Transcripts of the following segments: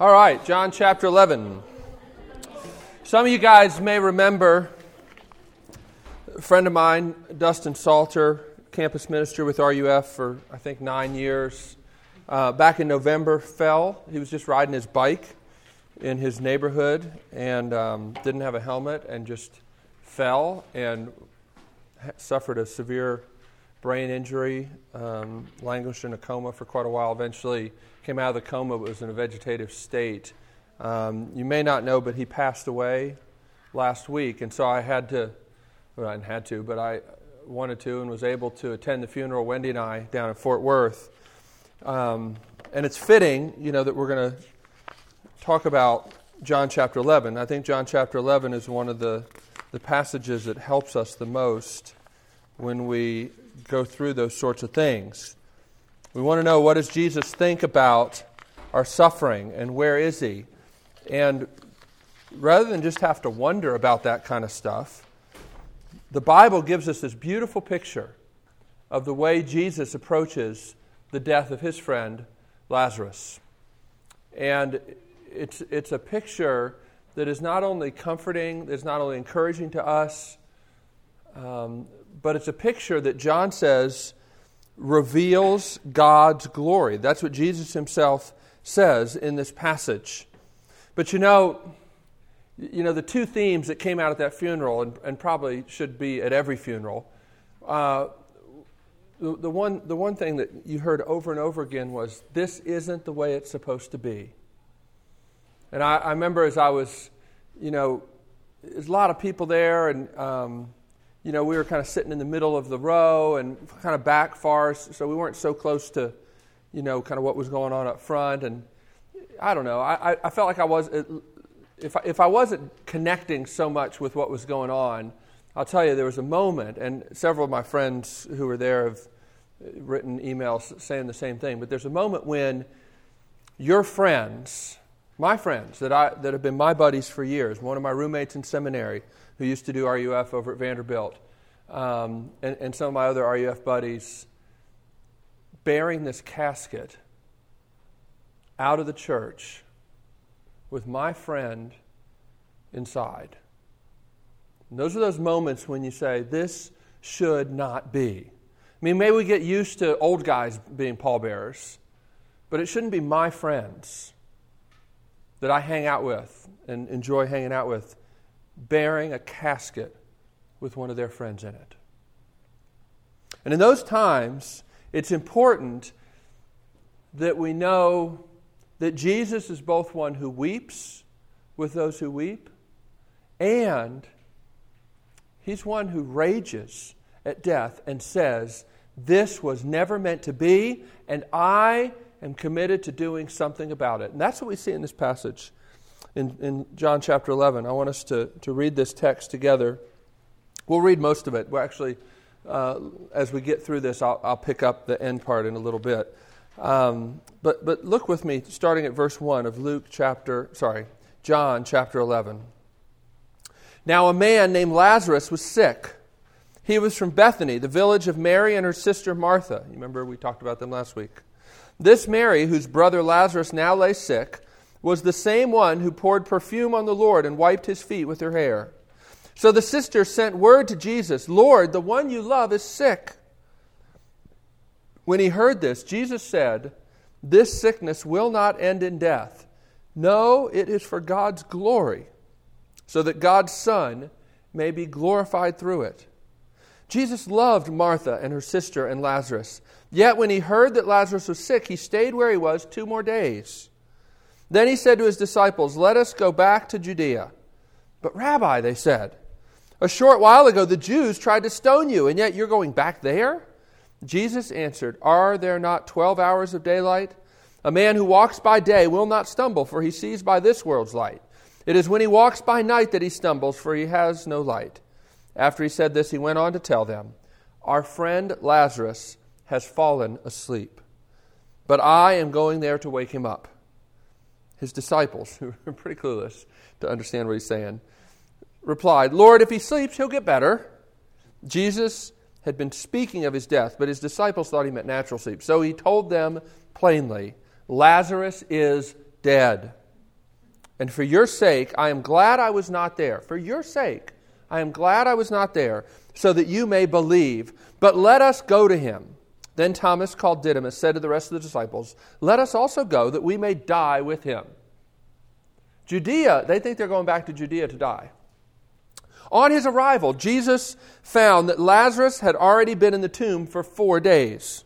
All right, John chapter 11. Some of you guys may remember a friend of mine, Dustin Salter, campus minister with RUF for I think nine years. Uh, back in November, fell. He was just riding his bike in his neighborhood and um, didn't have a helmet and just fell and suffered a severe brain injury, um, languished in a coma for quite a while. Eventually, came out of the coma, but was in a vegetative state. Um, you may not know, but he passed away last week, and so I had to, well, I had to, but I wanted to and was able to attend the funeral, Wendy and I, down in Fort Worth. Um, and it's fitting, you know, that we're going to talk about John chapter 11. I think John chapter 11 is one of the, the passages that helps us the most when we go through those sorts of things. We want to know what does Jesus think about our suffering and where is he? And rather than just have to wonder about that kind of stuff, the Bible gives us this beautiful picture of the way Jesus approaches the death of his friend Lazarus. And it's, it's a picture that is not only comforting, that's not only encouraging to us, um, but it's a picture that John says reveals God's glory. That's what Jesus himself says in this passage. But you know, you know the two themes that came out at that funeral, and, and probably should be at every funeral. Uh, the, the, one, the one thing that you heard over and over again was, This isn't the way it's supposed to be. And I, I remember as I was, you know, there's a lot of people there, and um, you know, we were kind of sitting in the middle of the row and kind of back far, so we weren't so close to, you know, kind of what was going on up front. And I don't know, I, I felt like I was, if I, if I wasn't connecting so much with what was going on, I'll tell you, there was a moment, and several of my friends who were there have uh, written emails saying the same thing, but there's a moment when your friends, my friends that, I, that have been my buddies for years, one of my roommates in seminary, who used to do RUF over at Vanderbilt, um, and, and some of my other RUF buddies, bearing this casket out of the church with my friend inside. And those are those moments when you say, This should not be. I mean, maybe we get used to old guys being pallbearers, but it shouldn't be my friends that I hang out with and enjoy hanging out with bearing a casket with one of their friends in it. And in those times, it's important that we know that Jesus is both one who weeps with those who weep, and he's one who rages at death and says, This was never meant to be, and I am committed to doing something about it. And that's what we see in this passage in, in John chapter 11. I want us to, to read this text together. We'll read most of it. We're actually, uh, as we get through this, I'll, I'll, pick up the end part in a little bit. Um, but, but look with me, starting at verse 1 of Luke chapter, sorry, John chapter 11. Now, a man named Lazarus was sick. He was from Bethany, the village of Mary and her sister Martha. You remember we talked about them last week. This Mary, whose brother Lazarus now lay sick, was the same one who poured perfume on the Lord and wiped his feet with her hair. So the sister sent word to Jesus Lord, the one you love is sick. When he heard this, Jesus said, This sickness will not end in death. No, it is for God's glory, so that God's Son may be glorified through it. Jesus loved Martha and her sister and Lazarus. Yet when he heard that Lazarus was sick, he stayed where he was two more days. Then he said to his disciples, Let us go back to Judea. But, Rabbi, they said, a short while ago the Jews tried to stone you, and yet you're going back there? Jesus answered, Are there not twelve hours of daylight? A man who walks by day will not stumble, for he sees by this world's light. It is when he walks by night that he stumbles, for he has no light. After he said this, he went on to tell them, Our friend Lazarus has fallen asleep, but I am going there to wake him up his disciples, who are pretty clueless to understand what he's saying, replied, Lord, if he sleeps, he'll get better. Jesus had been speaking of his death, but his disciples thought he meant natural sleep. So he told them plainly, Lazarus is dead. And for your sake, I am glad I was not there. For your sake, I am glad I was not there, so that you may believe. But let us go to him. Then Thomas, called Didymus, said to the rest of the disciples, Let us also go, that we may die with him. Judea, they think they're going back to Judea to die. On his arrival, Jesus found that Lazarus had already been in the tomb for four days.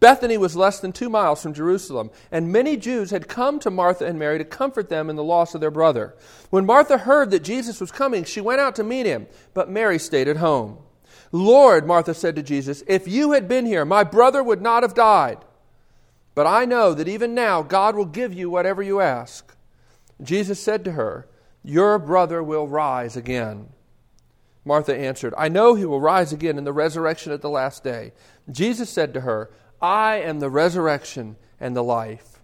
Bethany was less than two miles from Jerusalem, and many Jews had come to Martha and Mary to comfort them in the loss of their brother. When Martha heard that Jesus was coming, she went out to meet him, but Mary stayed at home. Lord, Martha said to Jesus, if you had been here, my brother would not have died. But I know that even now God will give you whatever you ask. Jesus said to her, Your brother will rise again. Martha answered, I know he will rise again in the resurrection at the last day. Jesus said to her, I am the resurrection and the life.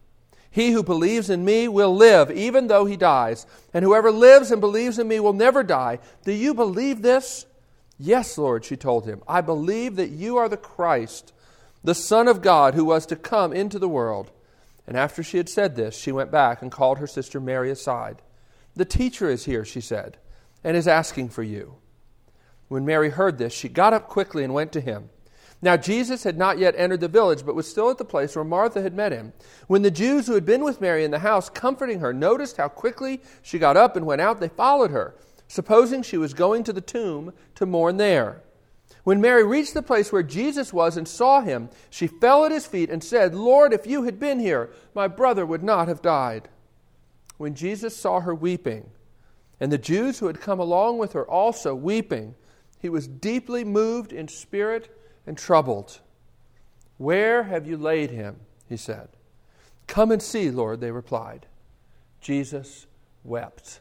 He who believes in me will live, even though he dies. And whoever lives and believes in me will never die. Do you believe this? Yes, Lord, she told him. I believe that you are the Christ, the Son of God, who was to come into the world. And after she had said this, she went back and called her sister Mary aside. The teacher is here, she said, and is asking for you. When Mary heard this, she got up quickly and went to him. Now, Jesus had not yet entered the village, but was still at the place where Martha had met him. When the Jews who had been with Mary in the house, comforting her, noticed how quickly she got up and went out, they followed her, supposing she was going to the tomb to mourn there. When Mary reached the place where Jesus was and saw him, she fell at his feet and said, Lord, if you had been here, my brother would not have died. When Jesus saw her weeping, and the Jews who had come along with her also weeping, he was deeply moved in spirit and troubled. Where have you laid him? He said. Come and see, Lord, they replied. Jesus wept.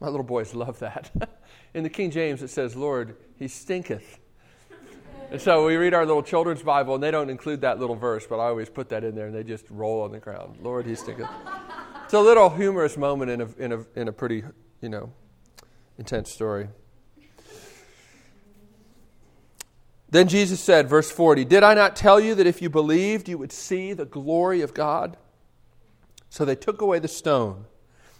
My little boys love that. In the King James, it says, Lord, he stinketh. And so we read our little children's Bible, and they don't include that little verse, but I always put that in there, and they just roll on the ground. Lord, he stinketh. It's a little humorous moment in a, in a, in a pretty, you know, intense story. Then Jesus said, verse 40, Did I not tell you that if you believed, you would see the glory of God? So they took away the stone.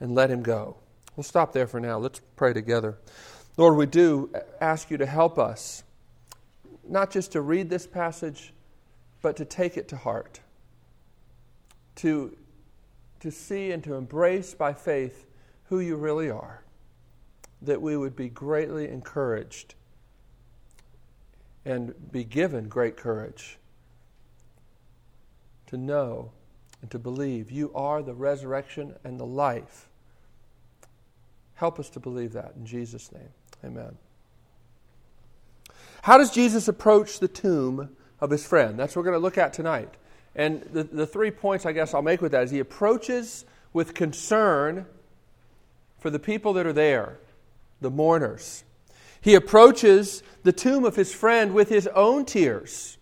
and let him go. We'll stop there for now. Let's pray together. Lord, we do ask you to help us, not just to read this passage, but to take it to heart, to, to see and to embrace by faith who you really are, that we would be greatly encouraged and be given great courage to know and to believe you are the resurrection and the life. Help us to believe that in Jesus' name. Amen. How does Jesus approach the tomb of his friend? That's what we're going to look at tonight. And the, the three points I guess I'll make with that is he approaches with concern for the people that are there, the mourners. He approaches the tomb of his friend with his own tears.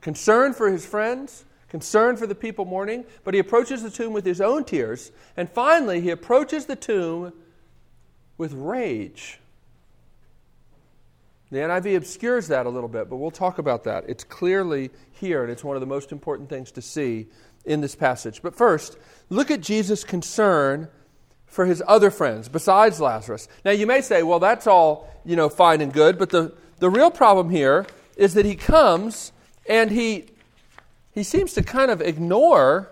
Concern for his friends, concern for the people mourning, but he approaches the tomb with his own tears. And finally, he approaches the tomb with rage. The NIV obscures that a little bit, but we'll talk about that. It's clearly here, and it's one of the most important things to see in this passage. But first, look at Jesus' concern for his other friends besides Lazarus. Now you may say, well, that's all, you know, fine and good, but the, the real problem here is that he comes and he he seems to kind of ignore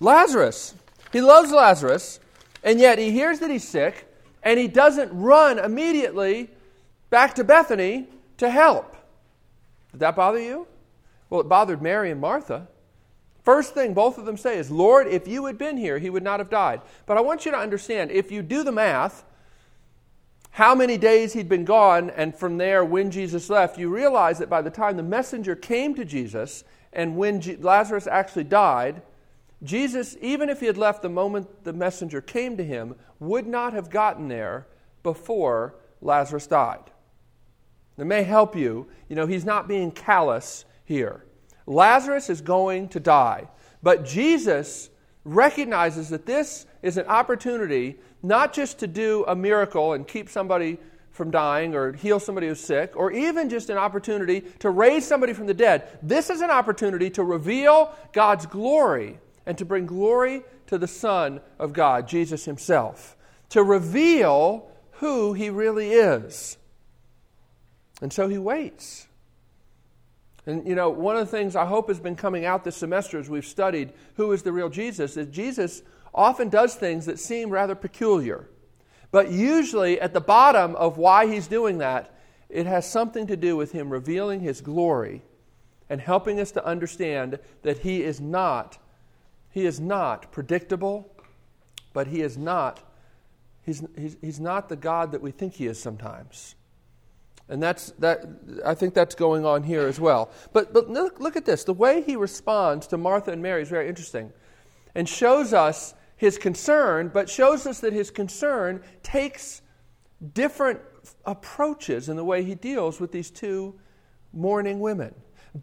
Lazarus. He loves Lazarus, And yet he hears that he's sick, and he doesn't run immediately back to Bethany to help. Did that bother you? Well, it bothered Mary and Martha. First thing both of them say is, Lord, if you had been here, he would not have died. But I want you to understand if you do the math, how many days he'd been gone, and from there, when Jesus left, you realize that by the time the messenger came to Jesus and when Lazarus actually died, Jesus, even if he had left the moment the messenger came to him, would not have gotten there before Lazarus died. That may help you. You know, he's not being callous here. Lazarus is going to die, but Jesus recognizes that this is an opportunity not just to do a miracle and keep somebody from dying or heal somebody who's sick, or even just an opportunity to raise somebody from the dead. This is an opportunity to reveal God's glory and to bring glory to the Son of God, Jesus Himself, to reveal who He really is. And so He waits. And you know, one of the things I hope has been coming out this semester as we've studied who is the real Jesus is Jesus often does things that seem rather peculiar. But usually at the bottom of why he's doing that, it has something to do with him revealing his glory and helping us to understand that he is not he is not predictable, but he is not he's, he's, he's not the God that we think he is sometimes. And that's that I think that's going on here as well. But but look, look at this. The way he responds to Martha and Mary is very interesting and shows us his concern, but shows us that his concern takes different approaches in the way he deals with these two mourning women.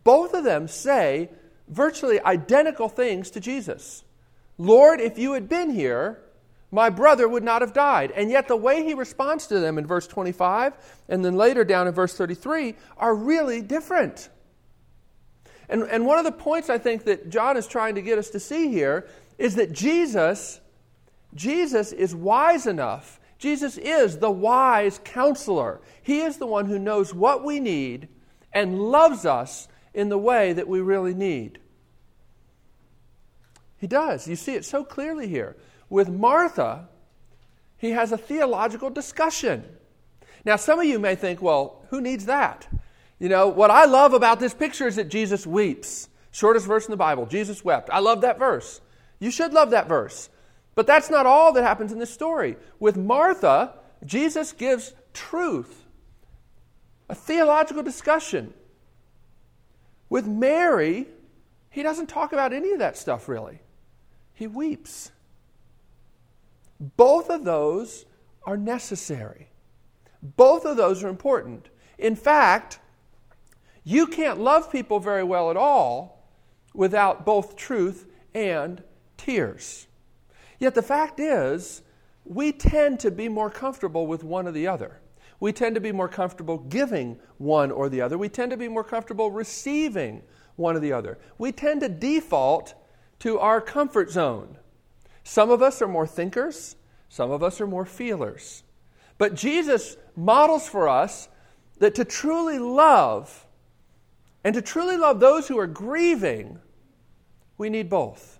Both of them say virtually identical things to Jesus Lord, if you had been here, my brother would not have died. And yet, the way he responds to them in verse 25 and then later down in verse 33 are really different. And, and one of the points I think that John is trying to get us to see here is that Jesus, Jesus is wise enough. Jesus is the wise counselor. He is the one who knows what we need and loves us in the way that we really need. He does. You see it so clearly here. With Martha, he has a theological discussion. Now, some of you may think, well, who needs that? You know, what I love about this picture is that Jesus weeps. Shortest verse in the Bible Jesus wept. I love that verse. You should love that verse. But that's not all that happens in this story. With Martha, Jesus gives truth, a theological discussion. With Mary, he doesn't talk about any of that stuff really. He weeps. Both of those are necessary. Both of those are important. In fact, you can't love people very well at all without both truth and tears. Yet the fact is, we tend to be more comfortable with one or the other. We tend to be more comfortable giving one or the other. We tend to be more comfortable receiving one or the other. We tend to default to our comfort zone. Some of us are more thinkers, some of us are more feelers. But Jesus models for us that to truly love and to truly love those who are grieving, we need both.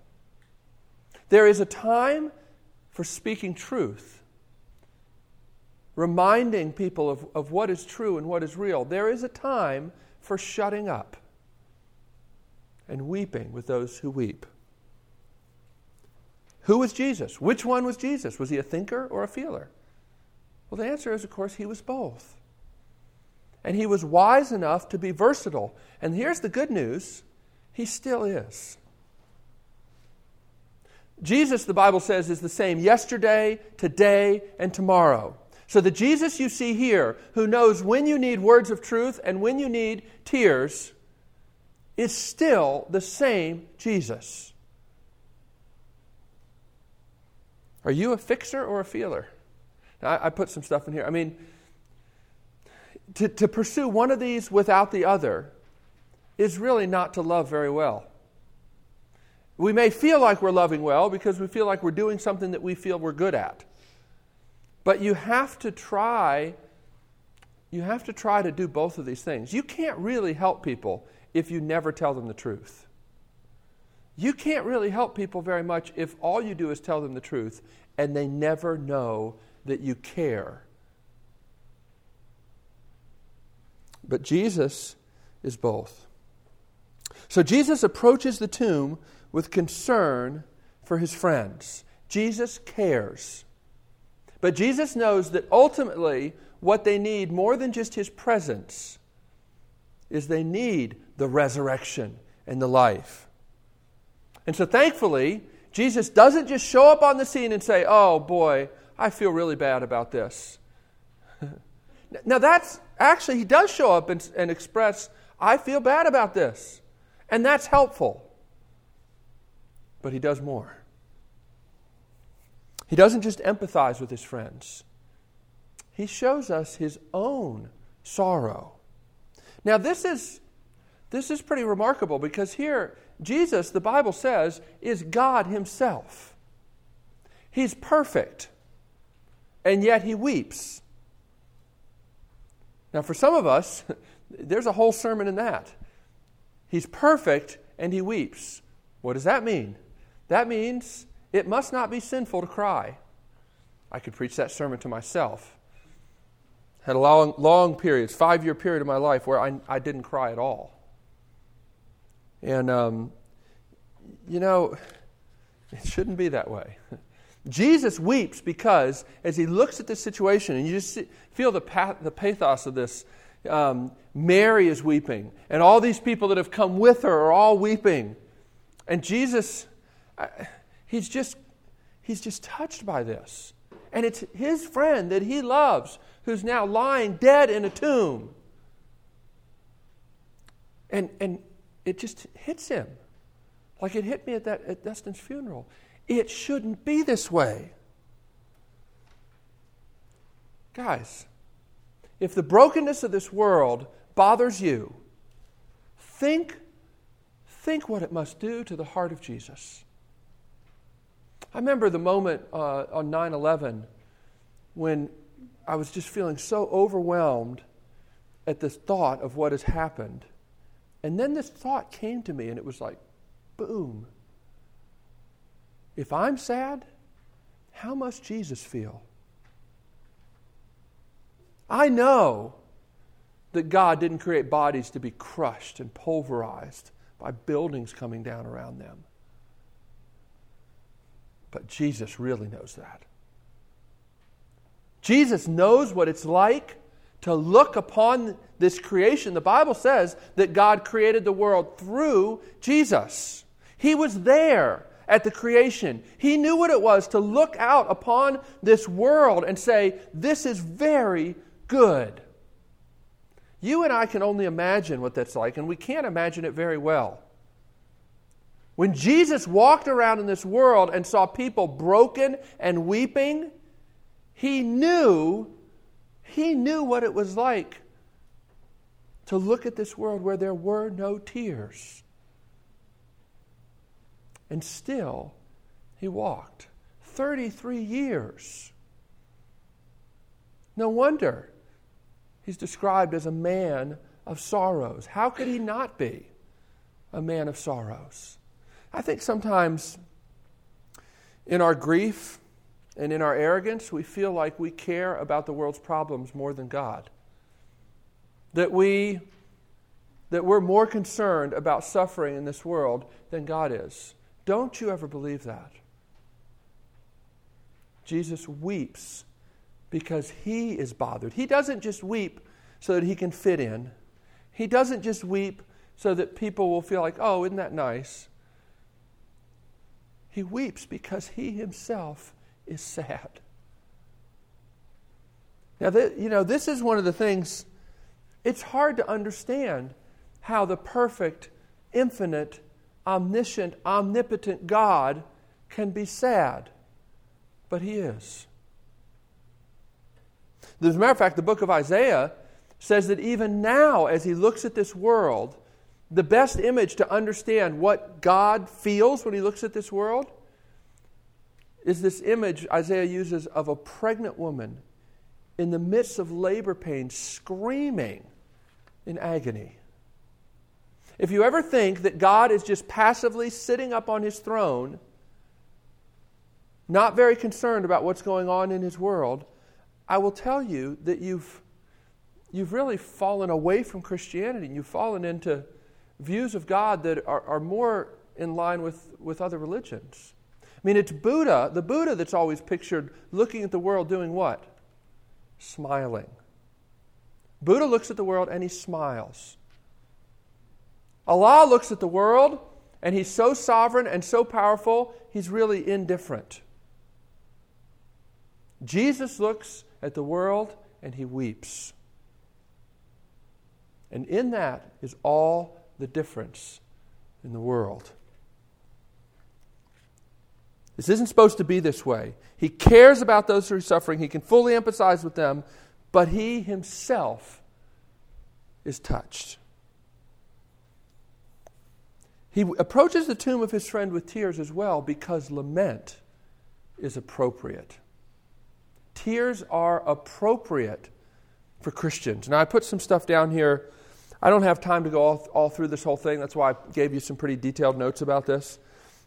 There is a time for speaking truth, reminding people of, of what is true and what is real. There is a time for shutting up and weeping with those who weep. Who was Jesus? Which one was Jesus? Was he a thinker or a feeler? Well, the answer is, of course, he was both. And he was wise enough to be versatile. And here's the good news he still is. Jesus, the Bible says, is the same yesterday, today, and tomorrow. So the Jesus you see here, who knows when you need words of truth and when you need tears, is still the same Jesus. Are you a fixer or a feeler? Now, I, I put some stuff in here. I mean, to, to pursue one of these without the other is really not to love very well. We may feel like we're loving well because we feel like we're doing something that we feel we're good at. But you have to try you have to try to do both of these things. You can't really help people if you never tell them the truth. You can't really help people very much if all you do is tell them the truth and they never know that you care. But Jesus is both. So Jesus approaches the tomb with concern for his friends. Jesus cares. But Jesus knows that ultimately what they need more than just his presence is they need the resurrection and the life. And so thankfully, Jesus doesn't just show up on the scene and say, Oh boy, I feel really bad about this. now, that's actually, he does show up and, and express, I feel bad about this. And that's helpful. But he does more. He doesn't just empathize with his friends, he shows us his own sorrow. Now, this is, this is pretty remarkable because here, Jesus, the Bible says, is God Himself. He's perfect, and yet He weeps. Now, for some of us, there's a whole sermon in that. He's perfect and he weeps. What does that mean? That means it must not be sinful to cry. I could preach that sermon to myself. Had a long, long period, five year period of my life where I, I didn't cry at all. And, um, you know, it shouldn't be that way. Jesus weeps because as he looks at this situation, and you just see, feel the, path, the pathos of this. Um, Mary is weeping, and all these people that have come with her are all weeping. And Jesus, he's just, he's just touched by this. And it's his friend that he loves who's now lying dead in a tomb. And, and it just hits him like it hit me at, that, at Dustin's funeral. It shouldn't be this way. Guys, if the brokenness of this world bothers you, think, think what it must do to the heart of Jesus. I remember the moment uh, on 9 11 when I was just feeling so overwhelmed at the thought of what has happened. And then this thought came to me, and it was like, boom. If I'm sad, how must Jesus feel? I know that God didn't create bodies to be crushed and pulverized by buildings coming down around them. But Jesus really knows that. Jesus knows what it's like to look upon this creation. The Bible says that God created the world through Jesus. He was there at the creation. He knew what it was to look out upon this world and say, This is very good. You and I can only imagine what that's like, and we can't imagine it very well. When Jesus walked around in this world and saw people broken and weeping, he knew, he knew what it was like to look at this world where there were no tears. And still, he walked 33 years. No wonder he's described as a man of sorrows. How could he not be a man of sorrows? I think sometimes in our grief and in our arrogance, we feel like we care about the world's problems more than God. That we that we're more concerned about suffering in this world than God is. Don't you ever believe that. Jesus weeps because he is bothered. He doesn't just weep so that he can fit in. He doesn't just weep so that people will feel like, oh, isn't that nice? He weeps because he himself is sad. Now, th- you know, this is one of the things, it's hard to understand how the perfect, infinite, omniscient, omnipotent God can be sad. But he is. As a matter of fact, the book of Isaiah says that even now, as he looks at this world, the best image to understand what God feels when he looks at this world is this image Isaiah uses of a pregnant woman in the midst of labor pain screaming in agony. if you ever think that God is just passively sitting up on his throne, not very concerned about what's going on in his world, I will tell you that you've, you've really fallen away from Christianity and you've fallen into views of God that are, are more in line with, with other religions. I mean, it's Buddha, the Buddha that's always pictured looking at the world doing what? Smiling. Buddha looks at the world and he smiles. Allah looks at the world and he's so sovereign and so powerful, he's really indifferent. Jesus looks at the world and he weeps. And in that is all the difference in the world. This isn't supposed to be this way. He cares about those who are suffering, he can fully empathize with them, but he himself is touched. He approaches the tomb of his friend with tears as well because lament is appropriate. Tears are appropriate for Christians. Now, I put some stuff down here. I don't have time to go all, all through this whole thing. That's why I gave you some pretty detailed notes about this.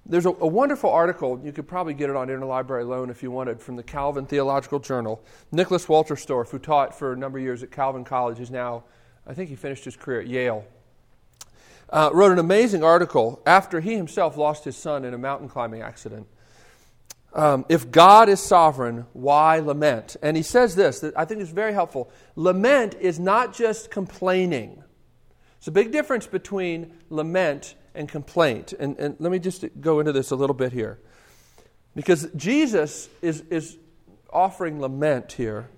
There's a, a, wonderful article, you could probably get it on Interlibrary Loan if you wanted, from the Calvin Theological Journal. Nicholas Wolterstorff, who taught for a number of years at Calvin College, is now, I think he finished his career at Yale, uh, wrote an amazing article after he himself lost his son in a mountain climbing accident. Um, if God is sovereign, why lament? And he says this that I think is very helpful. Lament is not just complaining. There's a big difference between lament and complaint. And, and let me just go into this a little bit here. Because Jesus is, is offering lament here.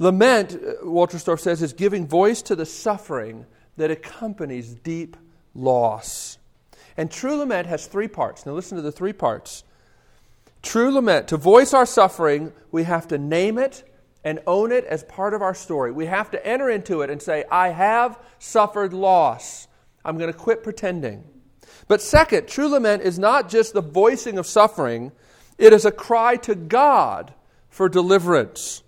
Lament, uh, Walter Wolterstorff says, is giving voice to the suffering that accompanies deep loss. And true lament has three parts. Now, listen to the three parts. True lament, to voice our suffering, we have to name it and own it as part of our story. We have to enter into it and say, I have suffered loss. I'm going to quit pretending. But second, true lament is not just the voicing of suffering, it is a cry to God for deliverance.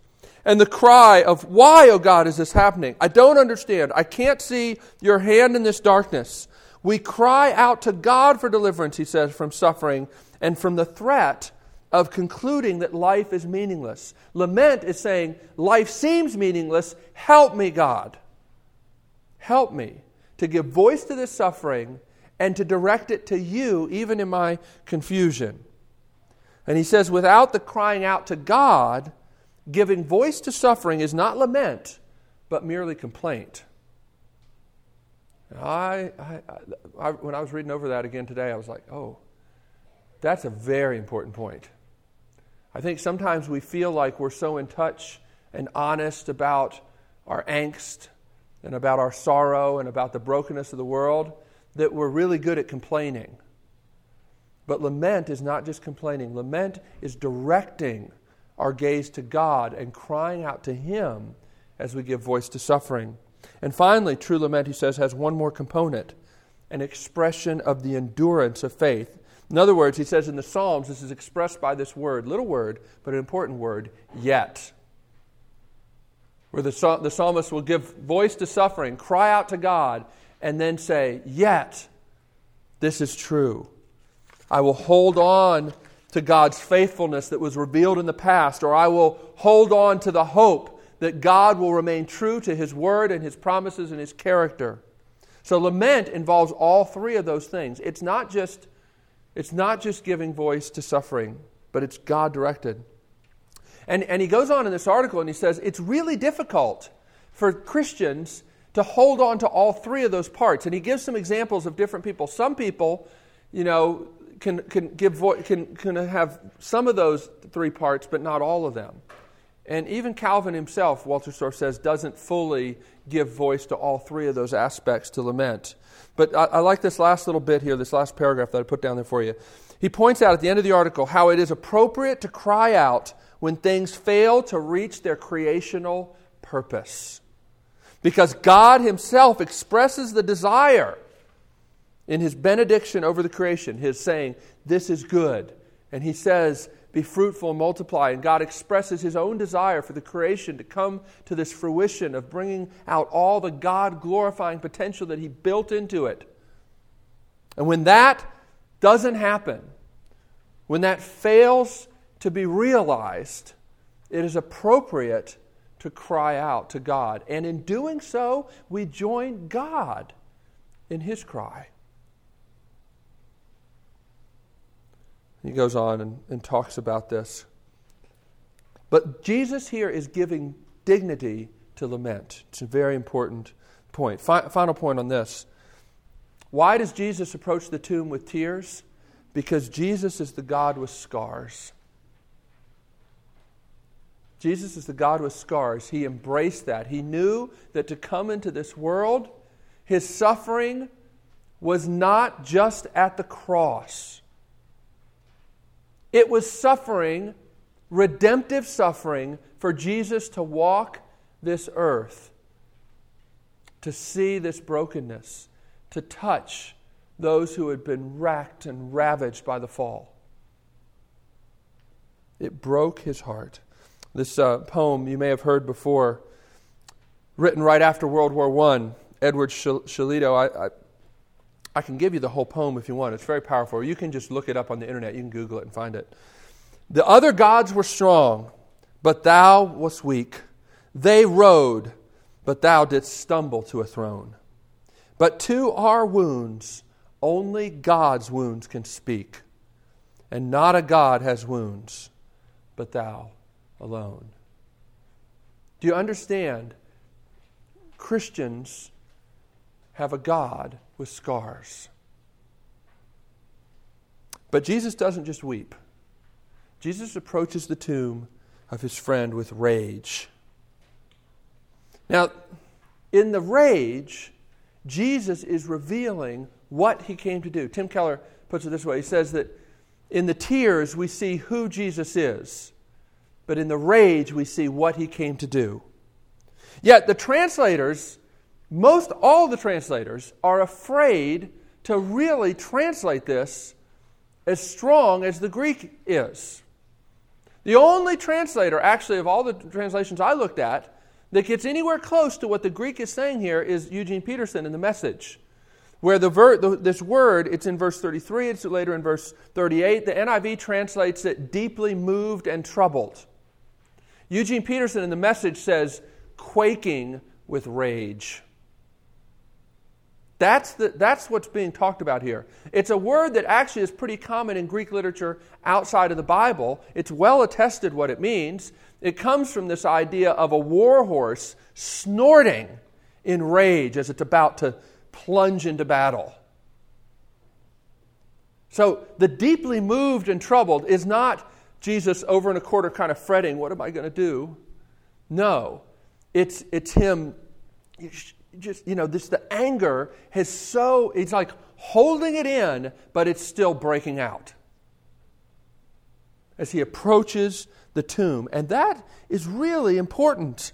And the cry of, Why, oh God, is this happening? I don't understand. I can't see your hand in this darkness. We cry out to God for deliverance, he says, from suffering and from the threat of concluding that life is meaningless. Lament is saying, Life seems meaningless. Help me, God. Help me to give voice to this suffering and to direct it to you, even in my confusion. And he says, without the crying out to God, giving voice to suffering is not lament, but merely complaint. I, I, I, when I was reading over that again today, I was like, oh, that's a very important point. I think sometimes we feel like we're so in touch and honest about our angst and about our sorrow and about the brokenness of the world that we're really good at complaining. But lament is not just complaining, lament is directing our gaze to God and crying out to Him as we give voice to suffering. And finally, true lament, he says, has one more component an expression of the endurance of faith. In other words, he says in the Psalms, this is expressed by this word, little word, but an important word, yet where the, the psalmist will give voice to suffering, cry out to God, and then say, Yet, this is true. I will hold on to God's faithfulness that was revealed in the past, or I will hold on to the hope that God will remain true to His word and His promises and His character. So lament involves all three of those things. It's not just, it's not just giving voice to suffering, but it's God directed. And, and he goes on in this article and he says it's really difficult for Christians to hold on to all three of those parts. And he gives some examples of different people. Some people, you know, can, can, give vo- can, can have some of those three parts, but not all of them. And even Calvin himself, Wolterstorff says, doesn't fully give voice to all three of those aspects to lament. But I, I, like this last little bit here, this last paragraph that I put down there for you. He points out at the end of the article how it is appropriate to cry out when things fail to reach their creational purpose. Because God Himself expresses the desire in His benediction over the creation, His saying, This is good. And He says be fruitful and multiply. And God expresses his own desire for the creation to come to this fruition of bringing out all the God glorifying potential that he built into it. And when that doesn't happen, when that fails to be realized, it is appropriate to cry out to God. And in doing so, we join God in his cry. He goes on and, and talks about this. But Jesus here is giving dignity to lament. It's a very important point. Fi- final point on this. Why does Jesus approach the tomb with tears? Because Jesus is the God with scars. Jesus is the God with scars. He embraced that. He knew that to come into this world, his suffering was not just at the cross, it was suffering, redemptive suffering, for Jesus to walk this earth, to see this brokenness, to touch those who had been racked and ravaged by the fall. It broke his heart. This uh, poem you may have heard before, written right after World War I, Edward Shillito. I, I, I can give you the whole poem if you want. It's very powerful. You can just look it up on the internet. You can Google it and find it. The other gods were strong, but thou wast weak. They rode, but thou didst stumble to a throne. But to our wounds, only God's wounds can speak. And not a God has wounds, but thou alone. Do you understand? Christians have a God with scars. But Jesus doesn't just weep. Jesus approaches the tomb of his friend with rage. Now, in the rage, Jesus is revealing what he came to do. Tim Keller puts it this way he says that in the tears, we see who Jesus is but in the rage we see what he came to do. Yet the translators, most all the translators, are afraid to really translate this as strong as the Greek is. The only translator, actually, of all the translations I looked at, that gets anywhere close to what the Greek is saying here is Eugene Peterson in the message. Where the, ver- the, this word, it's in verse 33, it's later in verse 38. The NIV translates it deeply moved and troubled. Eugene Peterson in the message says, quaking with rage. That's, the, that's what's being talked about here. It's a word that actually is pretty common in Greek literature outside of the Bible. It's well attested what it means. It comes from this idea of a war horse snorting in rage as it's about to plunge into battle. So the deeply moved and troubled is not Jesus over in a quarter kind of fretting, what am I going to do? No. It's, it's him just, you know, this, the anger has so, it's like holding it in, but it's still breaking out as he approaches the tomb. And that is really important.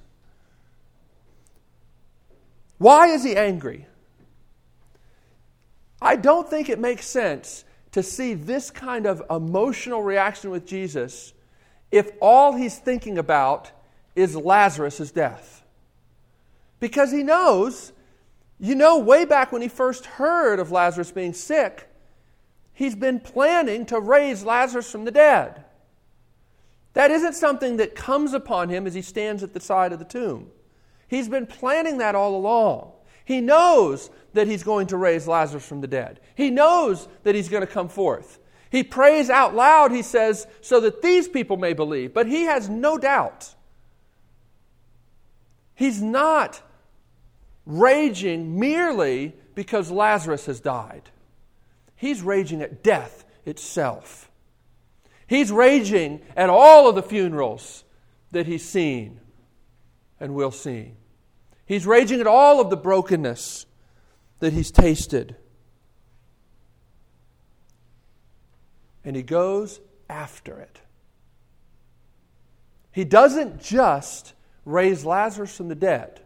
Why is he angry? I don't think it makes sense to see this kind of emotional reaction with Jesus if all he's thinking about is Lazarus' death. Because he knows, you know, way back when he first heard of Lazarus being sick, he's been planning to raise Lazarus from the dead. That isn't something that comes upon him as he stands at the side of the tomb. He's been planning that all along. He knows that he's going to raise Lazarus from the dead. He knows that he's going to come forth. He prays out loud, he says, so that these people may believe. But he has no doubt. He's not raging merely because Lazarus has died. He's raging at death itself. He's raging at all of the funerals that he's seen and will see. He's raging at all of the brokenness that he's tasted. And he goes after it. He doesn't just raise Lazarus from the dead.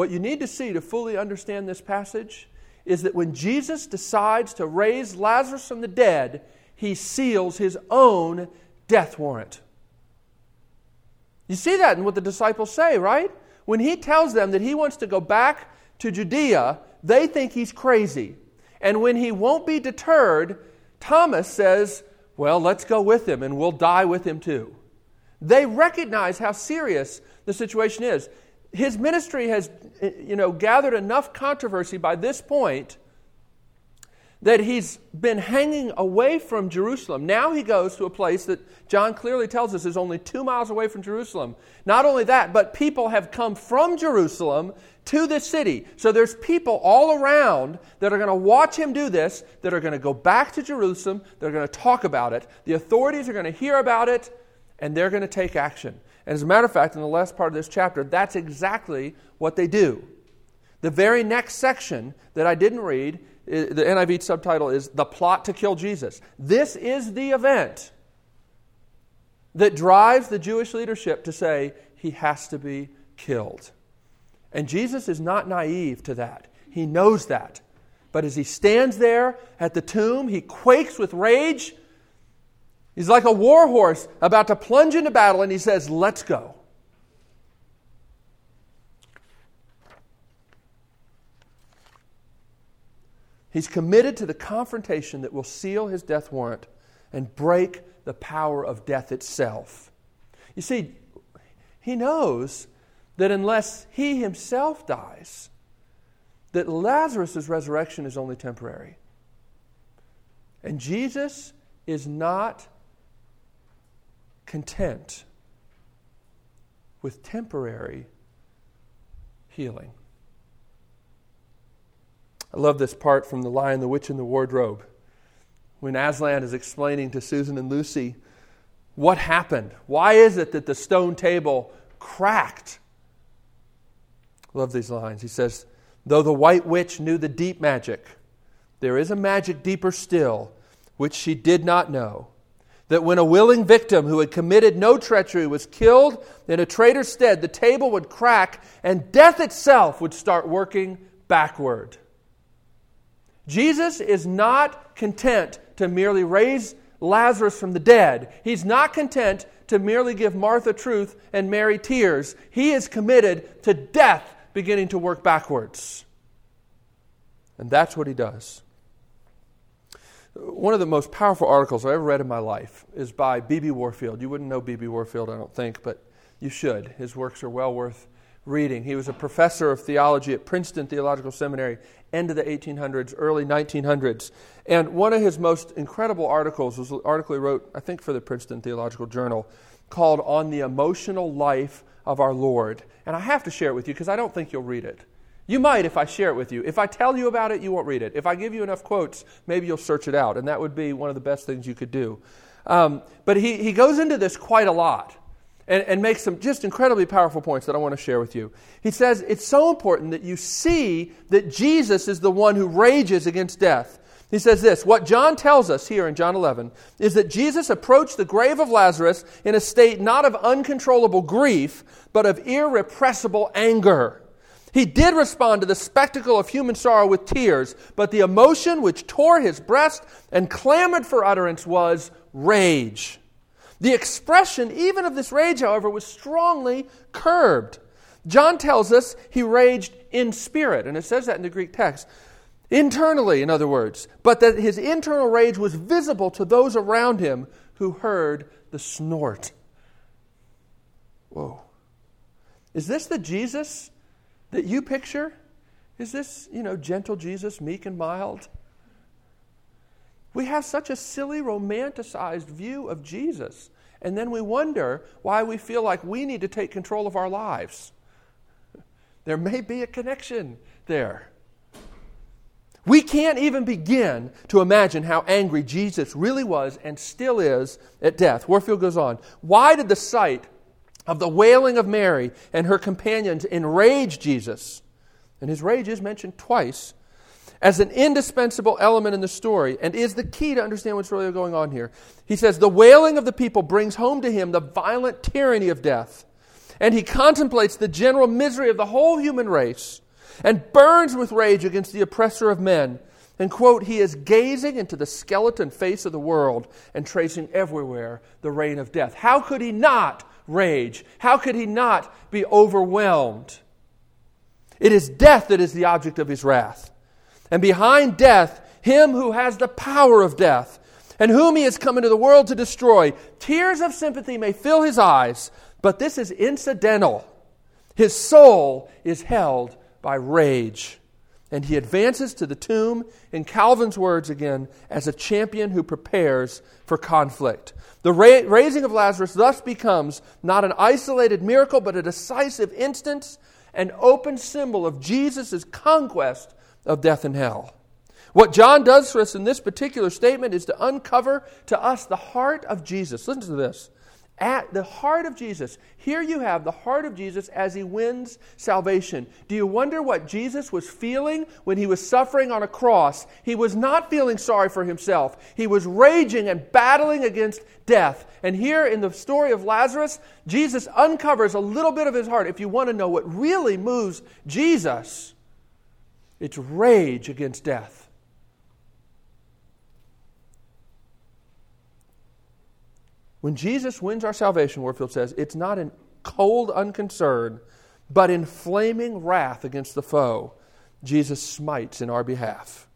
What you need to see to fully understand this passage is that when Jesus decides to raise Lazarus from the dead, he seals his own death warrant. You see that in what the disciples say, right? When he tells them that he wants to go back to Judea, they think he's crazy. And when he won't be deterred, Thomas says, Well, let's go with him and we'll die with him too. They recognize how serious the situation is. His ministry has you know, gathered enough controversy by this point that he's been hanging away from Jerusalem. Now he goes to a place that John clearly tells us is only two miles away from Jerusalem. Not only that, but people have come from Jerusalem to this city. So there's people all around that are going to watch him do this, that are going to go back to Jerusalem, they're going to talk about it. The authorities are going to hear about it, and they're going to take action. And as a matter of fact, in the last part of this chapter, that's exactly what they do. The very next section that I didn't read the NIV subtitle is The Plot to Kill Jesus. This is the event that drives the Jewish leadership to say he has to be killed. And Jesus is not naive to that. He knows that. But as he stands there at the tomb, he quakes with rage. He's like a war horse about to plunge into battle, and he says, Let's go. He's committed to the confrontation that will seal his death warrant and break the power of death itself. You see, he knows that unless he himself dies, that Lazarus' resurrection is only temporary. And Jesus is not content with temporary healing. I love this part from The Lion, the Witch, and the Wardrobe. When Aslan is explaining to Susan and Lucy what happened. Why is it that the stone table cracked? Love these lines. He says, Though the white witch knew the deep magic, there is a magic deeper still, which she did not know. That when a willing victim who had committed no treachery was killed in a traitor's stead, the table would crack and death itself would start working backward. Jesus is not content to merely raise Lazarus from the dead. He's not content to merely give Martha truth and Mary tears. He is committed to death beginning to work backwards. And that's what he does. One of the most powerful articles I ever read in my life is by B.B. Warfield. You wouldn't know B.B. Warfield, I don't think, but you should. His works are well worth reading. He was a professor of theology at Princeton Theological Seminary, end of the 1800s, early 1900s. And one of his most incredible articles was an article he wrote, I think, for the Princeton Theological Journal, called On the Emotional Life of Our Lord. And I have to share it with you because I don't think you'll read it. You might if I share it with you. If I tell you about it, you won't read it. If I give you enough quotes, maybe you'll search it out, and that would be one of the best things you could do. Um, but he, he goes into this quite a lot and, and makes some just incredibly powerful points that I want to share with you. He says it's so important that you see that Jesus is the one who rages against death. He says this What John tells us here in John 11 is that Jesus approached the grave of Lazarus in a state not of uncontrollable grief, but of irrepressible anger. He did respond to the spectacle of human sorrow with tears, but the emotion which tore his breast and clamored for utterance was rage. The expression, even of this rage, however, was strongly curbed. John tells us he raged in spirit, and it says that in the Greek text. Internally, in other words, but that his internal rage was visible to those around him who heard the snort. Whoa. Is this the Jesus that you picture? Is this, you know, gentle Jesus, meek and mild? We have such a silly, romanticized view of Jesus. And then we wonder why we feel like we need to take control of our lives. There may be a connection there. We can't even begin to imagine how angry Jesus really was and still is at death. Warfield goes on. Why did the sight of the wailing of Mary and her companions enrage Jesus? And his rage is mentioned twice as an indispensable element in the story and is the key to understand what's really going on here. He says, The wailing of the people brings home to him the violent tyranny of death, and he contemplates the general misery of the whole human race and burns with rage against the oppressor of men And, quote, he is gazing into the skeleton face of the world and tracing everywhere the reign of death. How could he not rage? How could he not be overwhelmed? It is death that is the object of his wrath. And behind death, him who has the power of death, and whom he has come into the world to destroy. Tears of sympathy may fill his eyes, but this is incidental. His soul is held by rage. And he advances to the tomb, in Calvin's words again, as a champion who prepares for conflict. The ra- raising of Lazarus thus becomes not an isolated miracle, but a decisive instance, an open symbol of Jesus' conquest of death and hell. What John does for us in this particular statement is to uncover to us the heart of Jesus. Listen to this at the heart of Jesus. Here you have the heart of Jesus as he wins salvation. Do you wonder what Jesus was feeling when he was suffering on a cross? He was not feeling sorry for himself, he was raging and battling against death. And here in the story of Lazarus, Jesus uncovers a little bit of his heart. If you want to know what really moves Jesus, it's rage against death. When Jesus wins our salvation, Warfield says, it's not in cold unconcern, but in flaming wrath against the foe, Jesus smites in our behalf.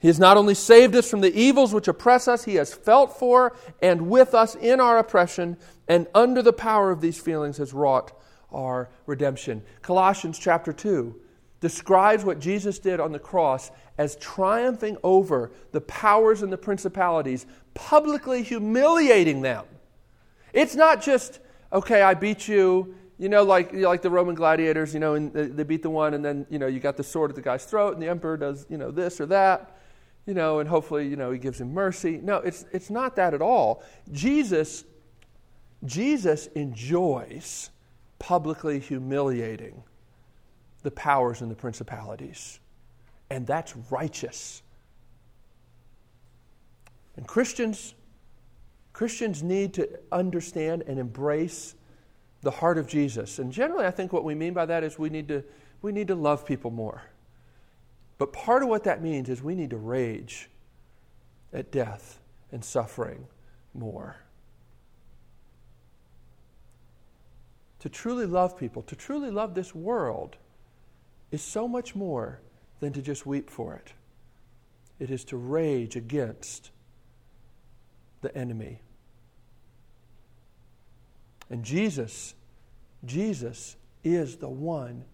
He has not only saved us from the evils which oppress us, He has felt for and with us in our oppression, and under the power of these feelings has wrought our redemption. Colossians chapter 2 describes what Jesus did on the cross as triumphing over the powers and the principalities, publicly humiliating them. It's not just, okay, I beat you, you know, like, you know, like the Roman gladiators, you know, and they beat the one, and then, you know, you got the sword at the guy's throat, and the emperor does, you know, this or that, you know, and hopefully, you know, he gives him mercy. No, it's, it's not that at all. Jesus, Jesus enjoys publicly humiliating the powers and the principalities and that's righteous. And Christians, Christians need to understand and embrace the heart of Jesus. And generally, I think what we mean by that is we need to, we need to love people more. But part of what that means is we need to rage at death and suffering more. To truly love people, to truly love this world, is so much more than to just weep for it. It is to rage against the enemy. And Jesus, Jesus is the one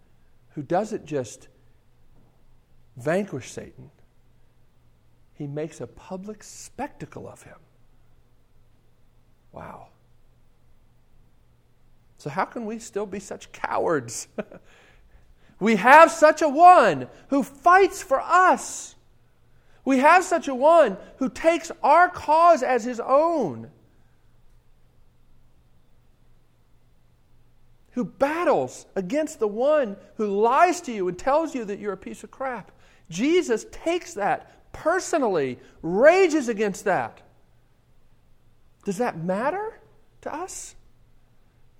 who doesn't just vanquish Satan, he makes a public spectacle of him. Wow. So, how can we still be such cowards? We have such a one who fights for us. We have such a one who takes our cause as his own, who battles against the one who lies to you and tells you that you're a piece of crap. Jesus takes that personally, rages against that. Does that matter to us?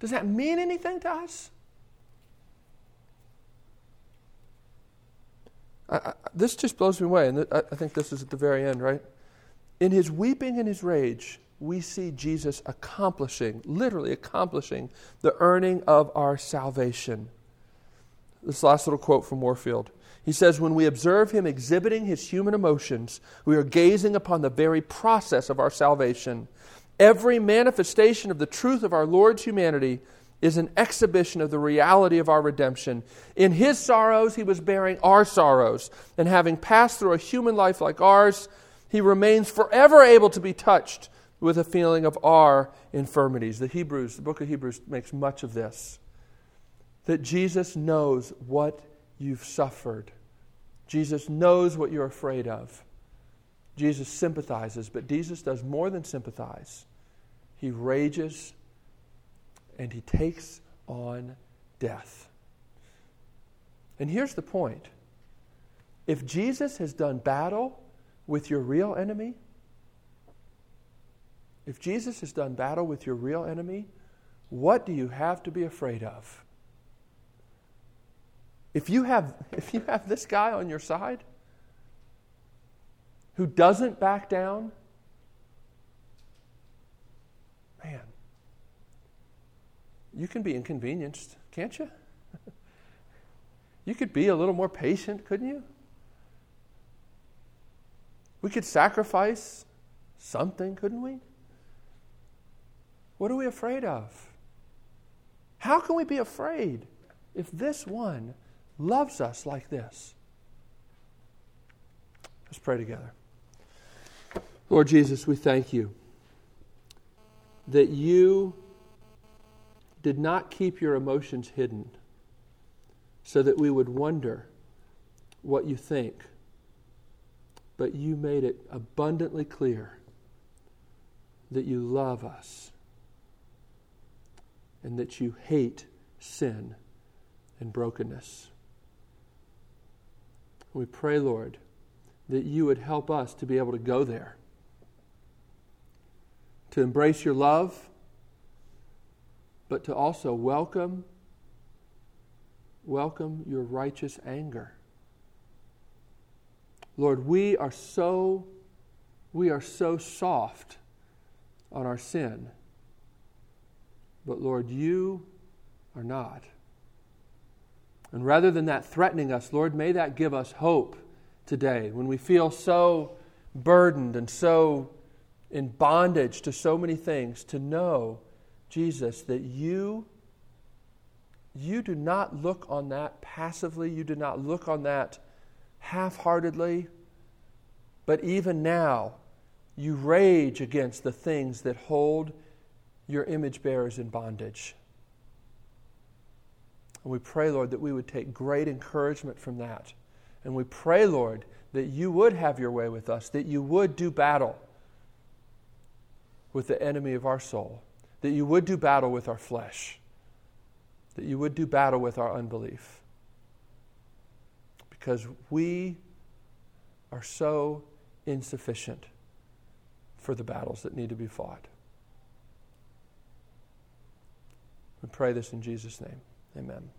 Does that mean anything to us? I, I, this just blows me away, and th- I think this is at the very end, right? In his weeping and his rage, we see Jesus accomplishing, literally accomplishing, the earning of our salvation. This last little quote from Warfield. He says, When we observe him exhibiting his human emotions, we are gazing upon the very process of our salvation. Every manifestation of the truth of our Lord's humanity is an exhibition of the reality of our redemption. In his sorrows, he was bearing our sorrows. And having passed through a human life like ours, he remains forever able to be touched with a feeling of our infirmities. The Hebrews, the book of Hebrews makes much of this. That Jesus knows what you've suffered. Jesus knows what you're afraid of. Jesus sympathizes, but Jesus does more than sympathize. He rages and he takes on death. And here's the point if Jesus has done battle with your real enemy, if Jesus has done battle with your real enemy, what do you have to be afraid of? If you have, if you have this guy on your side, who doesn't back down, man, you can be inconvenienced, can't you? you could be a little more patient, couldn't you? We could sacrifice something, couldn't we? What are we afraid of? How can we be afraid if this one loves us like this? Let's pray together. Lord Jesus, we thank you that you did not keep your emotions hidden so that we would wonder what you think, but you made it abundantly clear that you love us and that you hate sin and brokenness. We pray, Lord, that you would help us to be able to go there, to embrace your love but to also welcome welcome your righteous anger. Lord, we are so we are so soft on our sin. But Lord, you are not. And rather than that threatening us, Lord, may that give us hope today when we feel so burdened and so in bondage to so many things to know Jesus, that you you do not look on that passively, you do not look on that half-heartedly, but even now you rage against the things that hold your image bearers in bondage. And we pray, Lord, that we would take great encouragement from that. And we pray, Lord, that you would have your way with us, that you would do battle with the enemy of our soul that you would do battle with our flesh, that you would do battle with our unbelief. Because we are so insufficient for the battles that need to be fought. We pray this in Jesus' name. Amen.